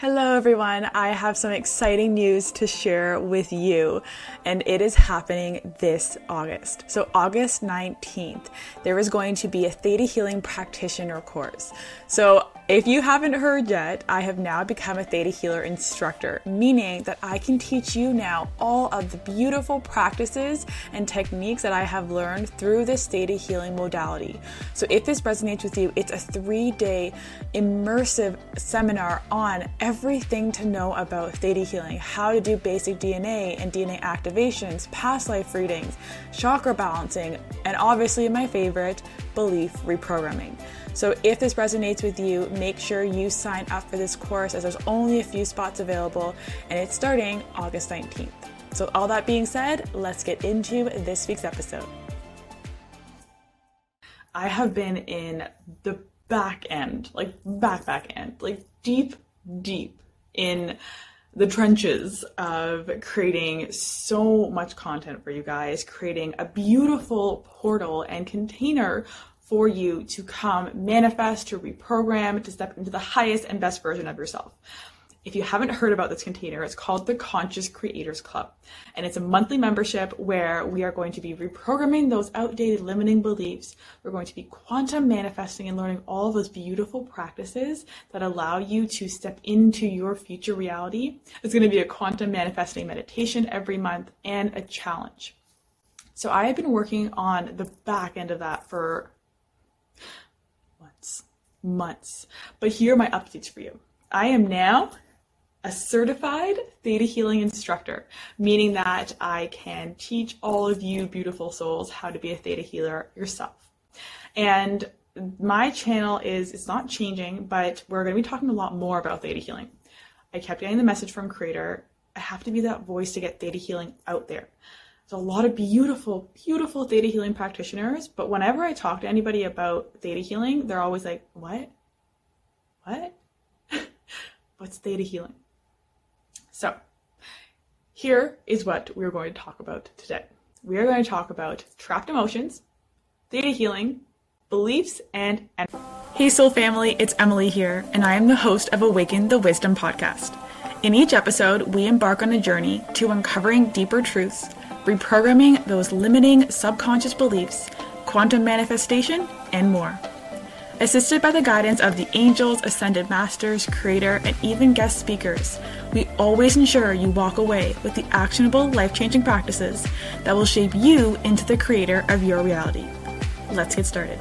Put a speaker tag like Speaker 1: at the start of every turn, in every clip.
Speaker 1: Hello, everyone. I have some exciting news to share with you, and it is happening this August. So, August 19th, there is going to be a Theta Healing Practitioner course. So, if you haven't heard yet, I have now become a Theta Healer instructor, meaning that I can teach you now all of the beautiful practices and techniques that I have learned through this Theta Healing modality. So, if this resonates with you, it's a three day immersive seminar on everything to know about Theta Healing, how to do basic DNA and DNA activations, past life readings, chakra balancing, and obviously my favorite, belief reprogramming. So if this resonates with you, make sure you sign up for this course as there's only a few spots available and it's starting August 19th. So, all that being said, let's get into this week's episode. I have been in the back end, like back, back end, like deep, deep in the trenches of creating so much content for you guys, creating a beautiful portal and container for you to come manifest, to reprogram, to step into the highest and best version of yourself. If you haven't heard about this container, it's called the Conscious Creators Club. And it's a monthly membership where we are going to be reprogramming those outdated limiting beliefs. We're going to be quantum manifesting and learning all those beautiful practices that allow you to step into your future reality. It's going to be a quantum manifesting meditation every month and a challenge. So I have been working on the back end of that for months. But here are my updates for you. I am now a certified theta healing instructor, meaning that I can teach all of you beautiful souls how to be a theta healer yourself. And my channel is it's not changing, but we're going to be talking a lot more about theta healing. I kept getting the message from creator. I have to be that voice to get theta healing out there. There's a lot of beautiful, beautiful theta healing practitioners, but whenever I talk to anybody about theta healing, they're always like, What? What? What's theta healing? So, here is what we're going to talk about today. We are going to talk about trapped emotions, theta healing, beliefs, and. Hey, soul family, it's Emily here, and I am the host of Awaken the Wisdom podcast. In each episode, we embark on a journey to uncovering deeper truths reprogramming those limiting subconscious beliefs, quantum manifestation, and more. Assisted by the guidance of the angels, ascended masters, creator, and even guest speakers, we always ensure you walk away with the actionable, life changing practices that will shape you into the creator of your reality. Let's get started.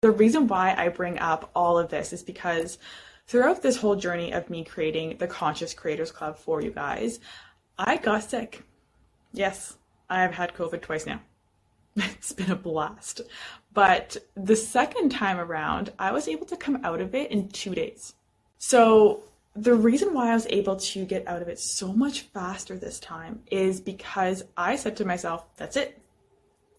Speaker 1: The reason why I bring up all of this is because throughout this whole journey of me creating the Conscious Creators Club for you guys, I got sick. Yes, I have had COVID twice now. It's been a blast. But the second time around, I was able to come out of it in two days. So, the reason why I was able to get out of it so much faster this time is because I said to myself, that's it.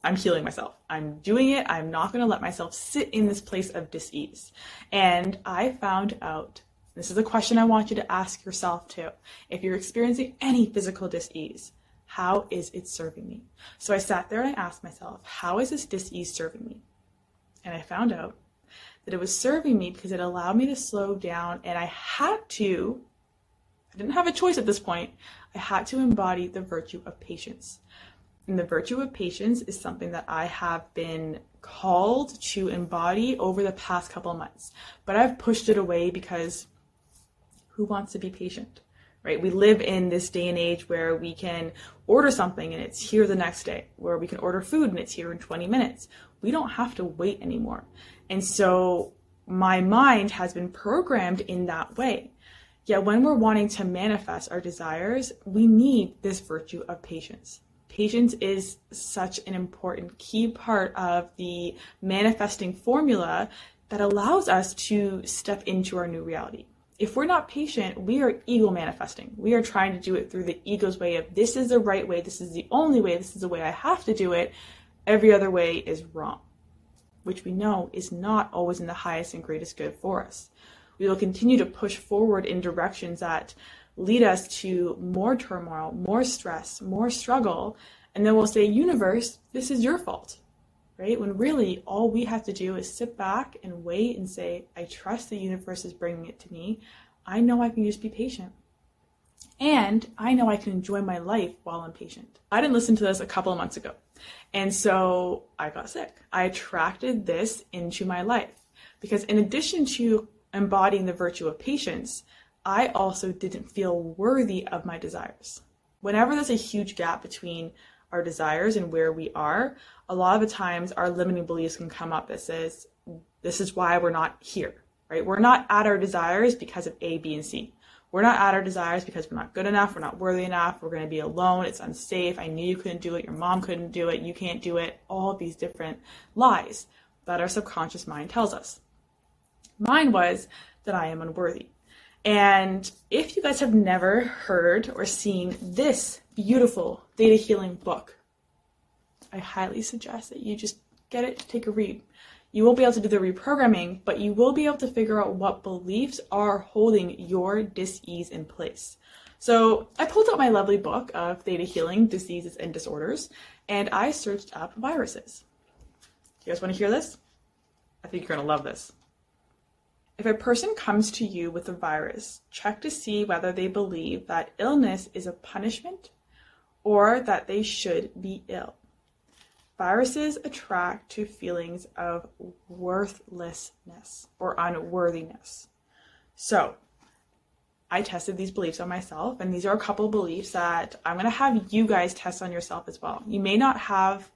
Speaker 1: I'm healing myself. I'm doing it. I'm not going to let myself sit in this place of dis-ease. And I found out this is a question I want you to ask yourself too. If you're experiencing any physical dis-ease, how is it serving me? So I sat there and I asked myself, how is this dis-ease serving me? And I found out that it was serving me because it allowed me to slow down and I had to I didn't have a choice at this point. I had to embody the virtue of patience. And the virtue of patience is something that I have been called to embody over the past couple of months. But I've pushed it away because who wants to be patient? Right? We live in this day and age where we can order something and it's here the next day, where we can order food and it's here in 20 minutes. We don't have to wait anymore. And so my mind has been programmed in that way. Yet when we're wanting to manifest our desires, we need this virtue of patience patience is such an important key part of the manifesting formula that allows us to step into our new reality. If we're not patient, we are ego manifesting. We are trying to do it through the ego's way of this is the right way, this is the only way, this is the way I have to do it. Every other way is wrong, which we know is not always in the highest and greatest good for us. We will continue to push forward in directions that lead us to more turmoil, more stress, more struggle. And then we'll say, universe, this is your fault. right? When really all we have to do is sit back and wait and say, I trust the universe is bringing it to me. I know I can just be patient. And I know I can enjoy my life while I'm patient. I didn't listen to this a couple of months ago. And so I got sick. I attracted this into my life because, in addition to embodying the virtue of patience, I also didn't feel worthy of my desires. Whenever there's a huge gap between our desires and where we are, a lot of the times our limiting beliefs can come up that says, this is why we're not here, right? We're not at our desires because of A, B, and C. We're not at our desires because we're not good enough, we're not worthy enough, we're going to be alone, it's unsafe, I knew you couldn't do it, your mom couldn't do it, you can't do it, all these different lies that our subconscious mind tells us. Mine was that I am unworthy. And if you guys have never heard or seen this beautiful theta healing book, I highly suggest that you just get it, take a read. You won't be able to do the reprogramming, but you will be able to figure out what beliefs are holding your dis-ease in place. So I pulled out my lovely book of Theta Healing, Diseases and Disorders, and I searched up viruses. You guys want to hear this? I think you're going to love this. If a person comes to you with a virus, check to see whether they believe that illness is a punishment or that they should be ill. Viruses attract to feelings of worthlessness or unworthiness. So, I tested these beliefs on myself, and these are a couple beliefs that I'm going to have you guys test on yourself as well. You may not have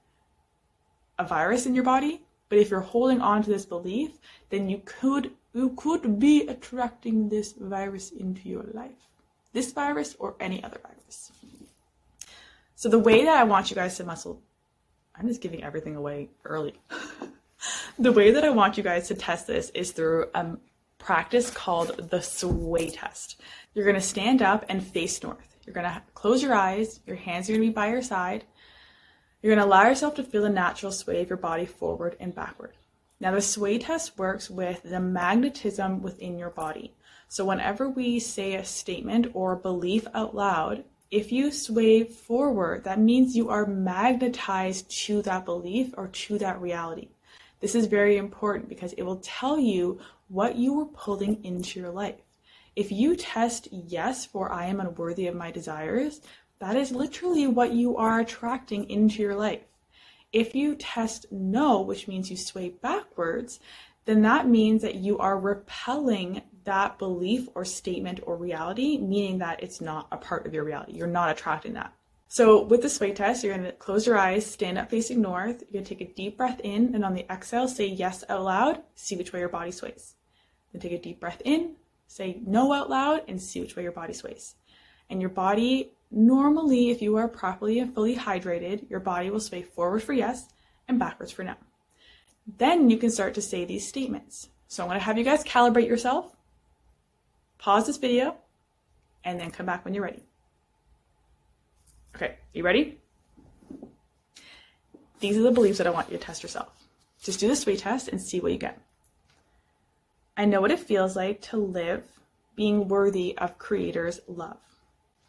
Speaker 1: a virus in your body, but if you're holding on to this belief, then you could you could be attracting this virus into your life. This virus or any other virus. So the way that I want you guys to muscle I'm just giving everything away early. the way that I want you guys to test this is through a practice called the sway test. You're to stand up and face north. You're to close your eyes. Your hands are to be by your side. You're to allow yourself to feel the natural sway of your body forward and backward. Now, the sway test works with the magnetism within your body. So, whenever we say a statement or belief out loud, if you sway forward, that means you are magnetized to that belief or to that reality. This is very important because it will tell you what you are pulling into your life. If you test yes for I am unworthy of my desires, that is literally what you are attracting into your life. If you test no, which means you sway backwards, then that means that you are repelling that belief or statement or reality, meaning that it's not a part of your reality. You're not attracting that. So with the sway test, you're going to close your eyes, stand up facing north. You're going to take a deep breath in, and on the exhale, say yes out loud. See which way your body sways. Then take a deep breath in, say no out loud, and see which way your body sways. And your body, normally, if you are properly and fully hydrated, your body will sway forward for yes and backwards for no. Then you can start to say these statements. So I'm going to have you guys calibrate yourself pause this video, and then come back when you're ready. Okay, you ready? These are the beliefs that I want you to test yourself. Just do the sway test and see what you get. I know what it feels like to live being worthy of Creator's love.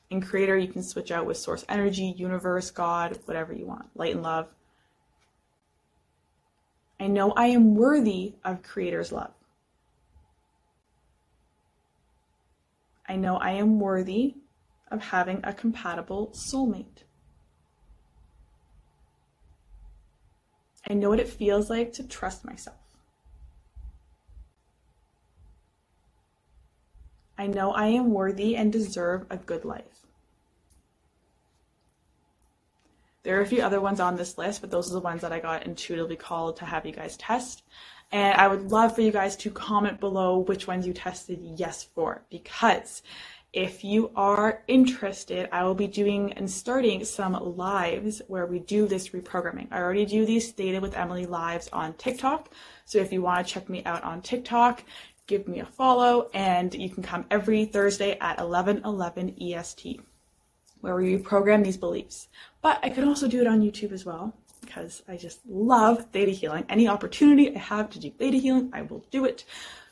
Speaker 1: In Creator, you can switch out with source energy, universe, God, whatever you want, light and love. I know I am worthy of Creator's love. I know I am worthy of having a compatible soulmate. I know what it feels like to trust myself. I know I am worthy and deserve a good life. There are a few other ones on this list, but those are the ones that I got intuitively called to have you guys test. And I would love for you guys to comment below which ones you tested yes for because if you are interested, I will be doing and starting some lives where we do this reprogramming. I already do these Theta with Emily lives on TikTok. So if you want to check me out on TikTok, give me a follow and you can come every Thursday at 11 11 EST where we reprogram these beliefs. But I could also do it on YouTube as well because I just love theta healing. Any opportunity I have to do theta healing, I will do it.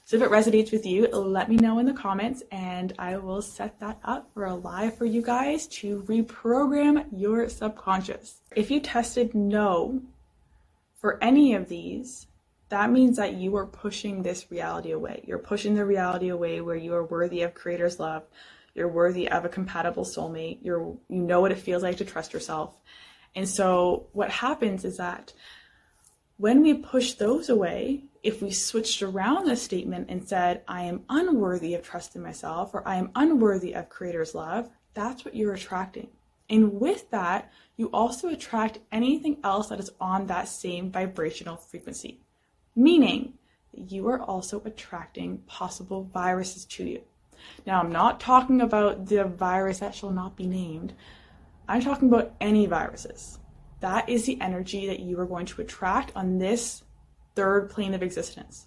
Speaker 1: So if it resonates with you, let me know in the comments and I will set that up for a live for you guys to reprogram your subconscious. If you tested no for any of these, that means that you are pushing this reality away. You're pushing the reality away where you are worthy of creator's love. You're worthy of a compatible soulmate. You're you know what it feels like to trust yourself. And so what happens is that when we push those away, if we switched around the statement and said, I am unworthy of trusting myself or I am unworthy of creator's love, that's what you're attracting. And with that, you also attract anything else that is on that same vibrational frequency, meaning that you are also attracting possible viruses to you. Now, I'm not talking about the virus that shall not be named, I'm talking about any viruses that is the energy that you are going to attract on this third plane of existence.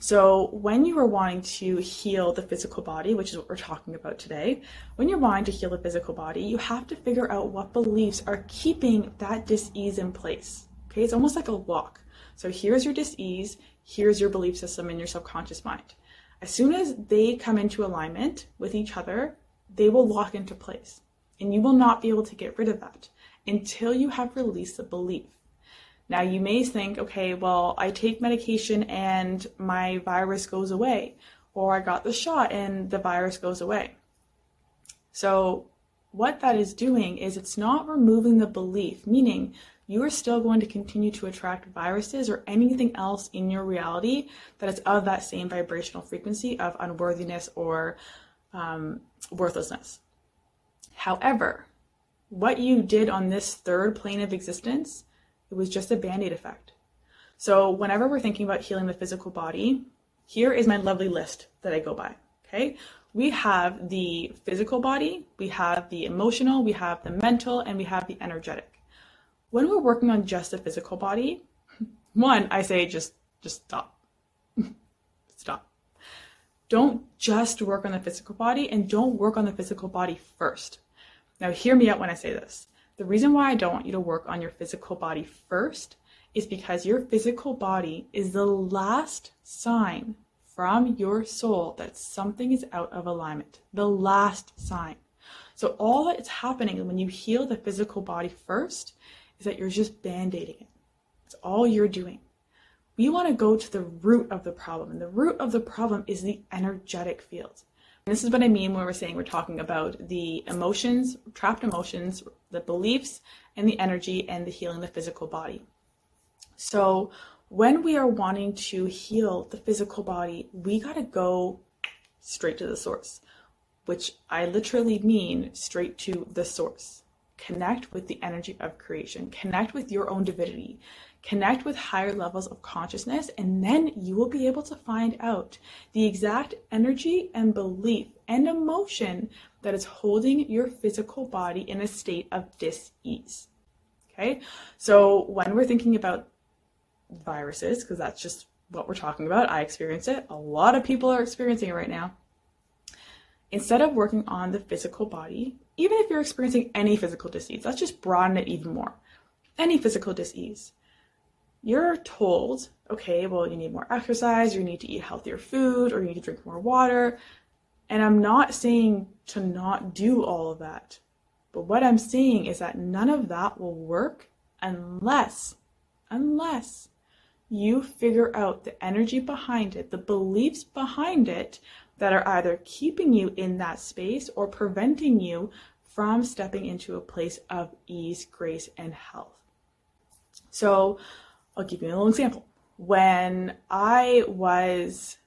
Speaker 1: So, when you are wanting to heal the physical body, which is what we're talking about today, when you're wanting to heal the physical body, you have to figure out what beliefs are keeping that dis-ease in place. Okay, it's almost like a lock. So, here's your dis-ease, here's your belief system in your subconscious mind. As soon as they come into alignment with each other, they will lock into place, and you will not be able to get rid of that until you have released the belief. Now, you may think, okay, well, I take medication and my virus goes away, or I got the shot and the virus goes away. So, what that is doing is it's not removing the belief, meaning you are still going to continue to attract viruses or anything else in your reality that is of that same vibrational frequency of unworthiness or um, worthlessness. However, what you did on this third plane of existence, it was just a band aid effect. So, whenever we're thinking about healing the physical body, here is my lovely list that I go by. Okay. We have the physical body, we have the emotional, we have the mental, and we have the energetic. When we're working on just the physical body, one, I say just just stop. stop. Don't just work on the physical body and don't work on the physical body first. Now, hear me out when I say this. The reason why I don't want you to work on your physical body first is because your physical body is the last sign from your soul that something is out of alignment. The last sign. So, all that is happening when you heal the physical body first is that you're just band aiding it. It's all you're doing. We want to go to the root of the problem, and the root of the problem is the energetic field. And This is what I mean when we're saying we're talking about the emotions, trapped emotions, the beliefs, and the energy, and the healing the physical body. So, when we are wanting to heal the physical body, we got to go straight to the source, which I literally mean straight to the source. Connect with the energy of creation, connect with your own divinity, connect with higher levels of consciousness, and then you will be able to find out the exact energy and belief and emotion that is holding your physical body in a state of dis ease. Okay, so when we're thinking about viruses, because that's just what we're talking about, I experience it, a lot of people are experiencing it right now. Instead of working on the physical body, even if you're experiencing any physical disease, let's just broaden it even more. Any physical disease you're told, okay, well, you need more exercise, you need to eat healthier food, or you need to drink more water. And I'm not saying to not do all of that. But what I'm saying is that none of that will work unless, unless you figure out the energy behind it, the beliefs behind it that are either keeping you in that space or preventing you from stepping into a place of ease, grace, and health. So, I'll give you a little example. When I was,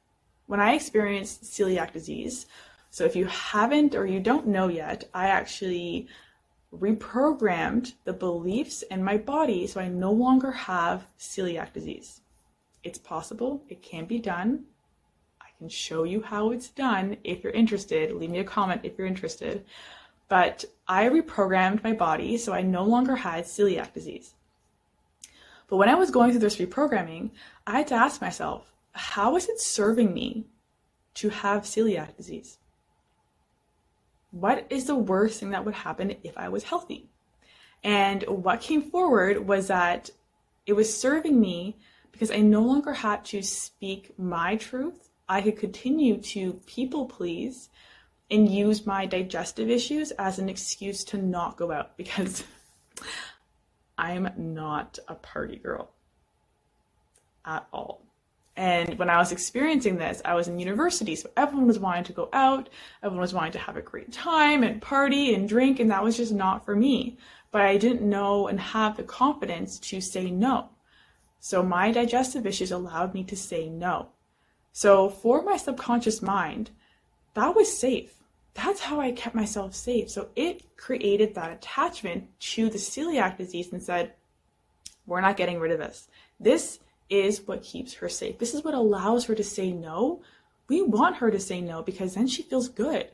Speaker 1: when I experienced celiac disease, so if you haven't or you don't know yet, I actually reprogrammed the beliefs in my body so I no longer have celiac disease. It's possible, it can be done. I can show you how it's done if you're interested. Leave me a comment if you're interested. But I reprogrammed my body so I no longer had celiac disease. But when I was going through this reprogramming, I had to ask myself, how is it serving me to have celiac disease? What is the worst thing that would happen if I was healthy? And what came forward was that it was serving me because I no longer had to speak my truth. I could continue to people please and use my digestive issues as an excuse to not go out because I'm not a party girl at all. And when I was experiencing this, I was in university, so everyone was wanting to go out, everyone was wanting to have a great time and party and drink, and that was just not for me. But I didn't know and have the confidence to say no. So my digestive issues allowed me to say no. So for my subconscious mind, that was safe. That's how I kept myself safe. So it created that attachment to the celiac disease and said, we're not getting rid of this. This is what keeps her safe. This is what allows her to say no. We want her to say no because then she feels good.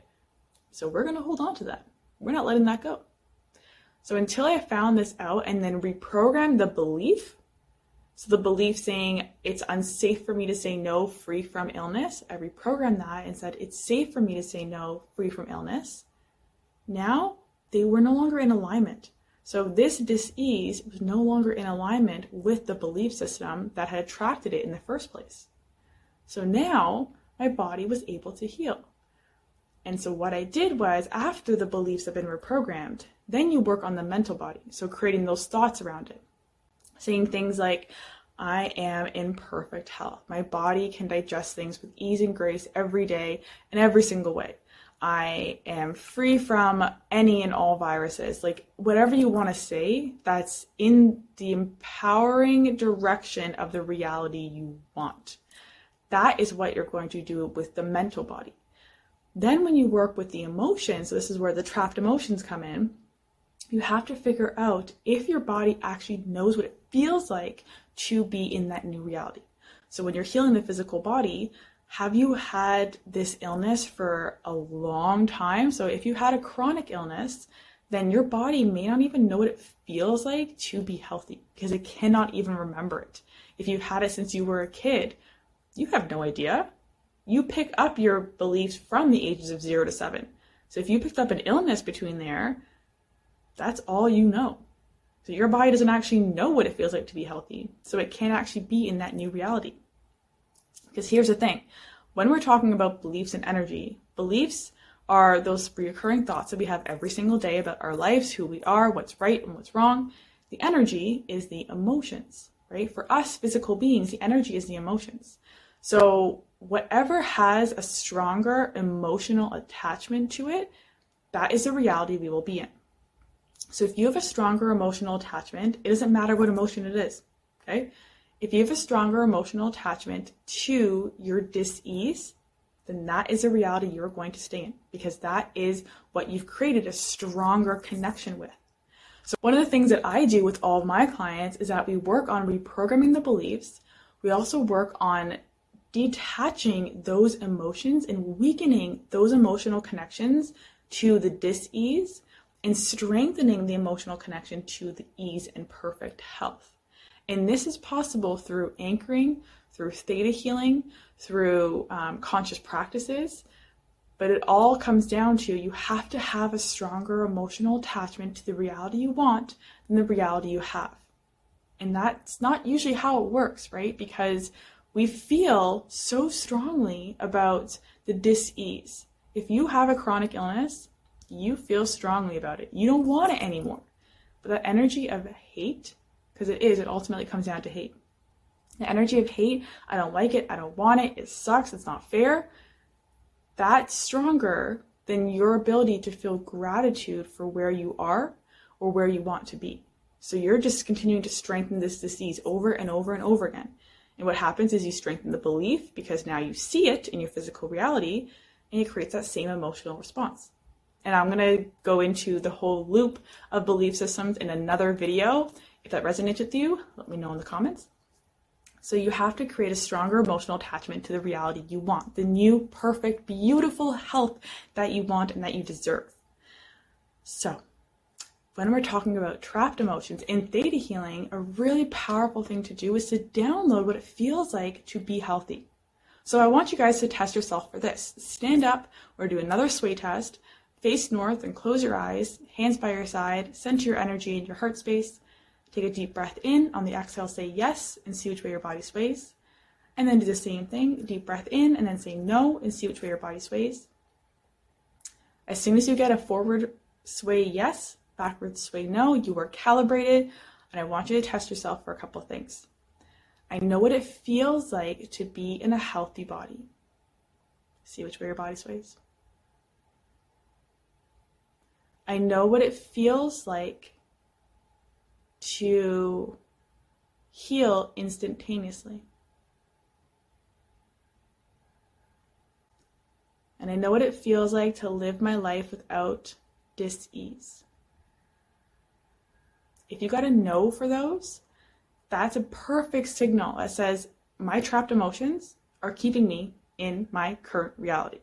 Speaker 1: So we're going to hold on to that. We're not letting that go. So until I found this out and then reprogrammed the belief, so the belief saying it's unsafe for me to say no free from illness, I reprogrammed that and said it's safe for me to say no free from illness. Now they were no longer in alignment. So this dis-ease was no longer in alignment with the belief system that had attracted it in the first place. So now my body was able to heal. And so what I did was after the beliefs have been reprogrammed, then you work on the mental body. So creating those thoughts around it. Saying things like, I am in perfect health. My body can digest things with ease and grace every day in every single way. I am free from any and all viruses. Like, whatever you want to say, that's in the empowering direction of the reality you want. That is what you're going to do with the mental body. Then, when you work with the emotions, this is where the trapped emotions come in, you have to figure out if your body actually knows what it feels like to be in that new reality. So, when you're healing the physical body, have you had this illness for a long time? So, if you had a chronic illness, then your body may not even know what it feels like to be healthy because it cannot even remember it. If you've had it since you were a kid, you have no idea. You pick up your beliefs from the ages of zero to seven. So, if you picked up an illness between there, that's all you know. So, your body doesn't actually know what it feels like to be healthy. So, it can't actually be in that new reality. Because here's the thing when we're talking about beliefs and energy, beliefs are those recurring thoughts that we have every single day about our lives, who we are, what's right and what's wrong. The energy is the emotions, right? For us physical beings, the energy is the emotions. So, whatever has a stronger emotional attachment to it, that is the reality we will be in. So, if you have a stronger emotional attachment, it doesn't matter what emotion it is, okay? If you have a stronger emotional attachment to your dis-ease, then that is a reality you're going to stay in because that is what you've created a stronger connection with. So one of the things that I do with all of my clients is that we work on reprogramming the beliefs. We also work on detaching those emotions and weakening those emotional connections to the dis-ease and strengthening the emotional connection to the ease and perfect health. And this is possible through anchoring, through theta healing, through um, conscious practices. But it all comes down to you have to have a stronger emotional attachment to the reality you want than the reality you have. And that's not usually how it works, right? Because we feel so strongly about the dis-ease. If you have a chronic illness, you feel strongly about it. You don't want it anymore. But that energy of hate because it is, it ultimately comes down to hate. The energy of hate, I don't like it, I don't want it, it sucks, it's not fair. That's stronger than your ability to feel gratitude for where you are or where you want to be. So you're just continuing to strengthen this disease over and over and over again. And what happens is you strengthen the belief because now you see it in your physical reality and it creates that same emotional response. And I'm going to go into the whole loop of belief systems in another video if that resonates with you, let me know in the comments. So you have to create a stronger emotional attachment to the reality you want, the new, perfect, beautiful health that you want and that you deserve. So, when we're talking about trapped emotions in theta healing, a really powerful thing to do is to download what it feels like to be healthy. So I want you guys to test yourself for this. Stand up or do another sway test, face north and close your eyes, hands by your side, center your energy in your heart space, Take a deep breath in. On the exhale, say yes and see which way your body sways. And then do the same thing. Deep breath in and then say no and see which way your body sways. As soon as you get a forward sway yes, backward sway no, you are calibrated. and I want you to test yourself for a couple things. I know what it feels like to be in a healthy body. See which way your body sways. I know what it feels like to heal instantaneously. And I know what it feels like to live my life without dis-ease. If you got a no for those, that's a perfect signal that says my trapped emotions are keeping me in my current reality.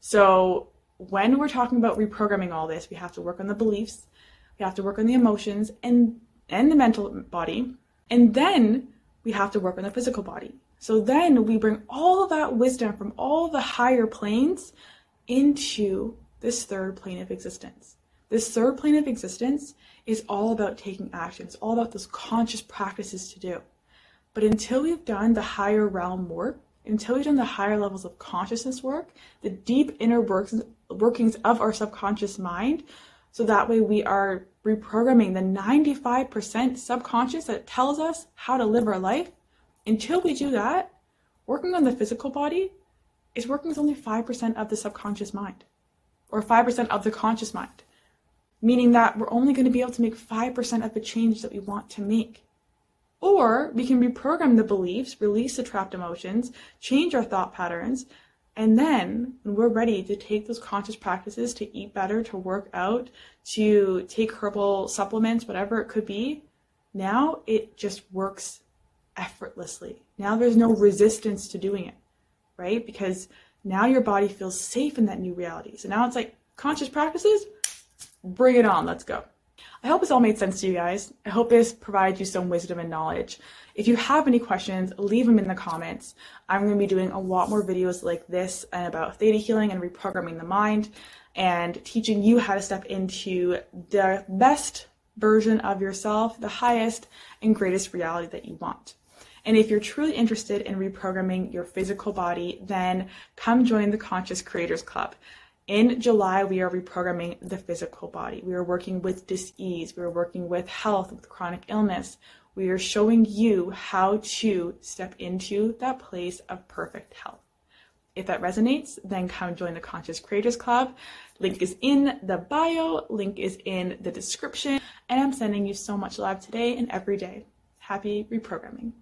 Speaker 1: So, when we're talking about reprogramming all this, we have to work on the beliefs, we have to work on the emotions and and the mental body, and then we have to work on the physical body. So then we bring all that wisdom from all the higher planes into this third plane of existence. This third plane of existence is all about taking action. It's all about those conscious practices to do. But until we've done the higher realm work, until we've done the higher levels of consciousness work, the deep inner works, workings of our subconscious mind, so that way we are reprogramming the 95% subconscious that tells us how to live our life. Until we do that, working on the physical body is working with only 5% of the subconscious mind or 5% of the conscious mind meaning that we're only going to be able to make 5% of the change that we want to make. Or we can reprogram the beliefs, release the trapped emotions, change our thought patterns, and then when we're ready to take those conscious practices to eat better, to work out, to take herbal supplements, whatever it could be, now it just works effortlessly. Now there's no resistance to doing it, right? Because now your body feels safe in that new reality. So now it's like conscious practices, bring it on, let's go. I hope this all made sense to you guys. I hope this provides you some wisdom and knowledge. If you have any questions, leave them in the comments. I'm going to be doing a lot more videos like this and about theta healing and reprogramming the mind and teaching you how to step into the best version of yourself, the highest and greatest reality that you want. And if you're truly interested in reprogramming your physical body, then come join the Conscious Creators Club. In July, we are reprogramming the physical body. We are working with disease. We are working with health, with chronic illness. We are showing you how to step into that place of perfect health. If that resonates, then come join the Conscious Creators Club. Link is in the bio, link is in the description, and I'm sending you so much love today and every day. Happy reprogramming.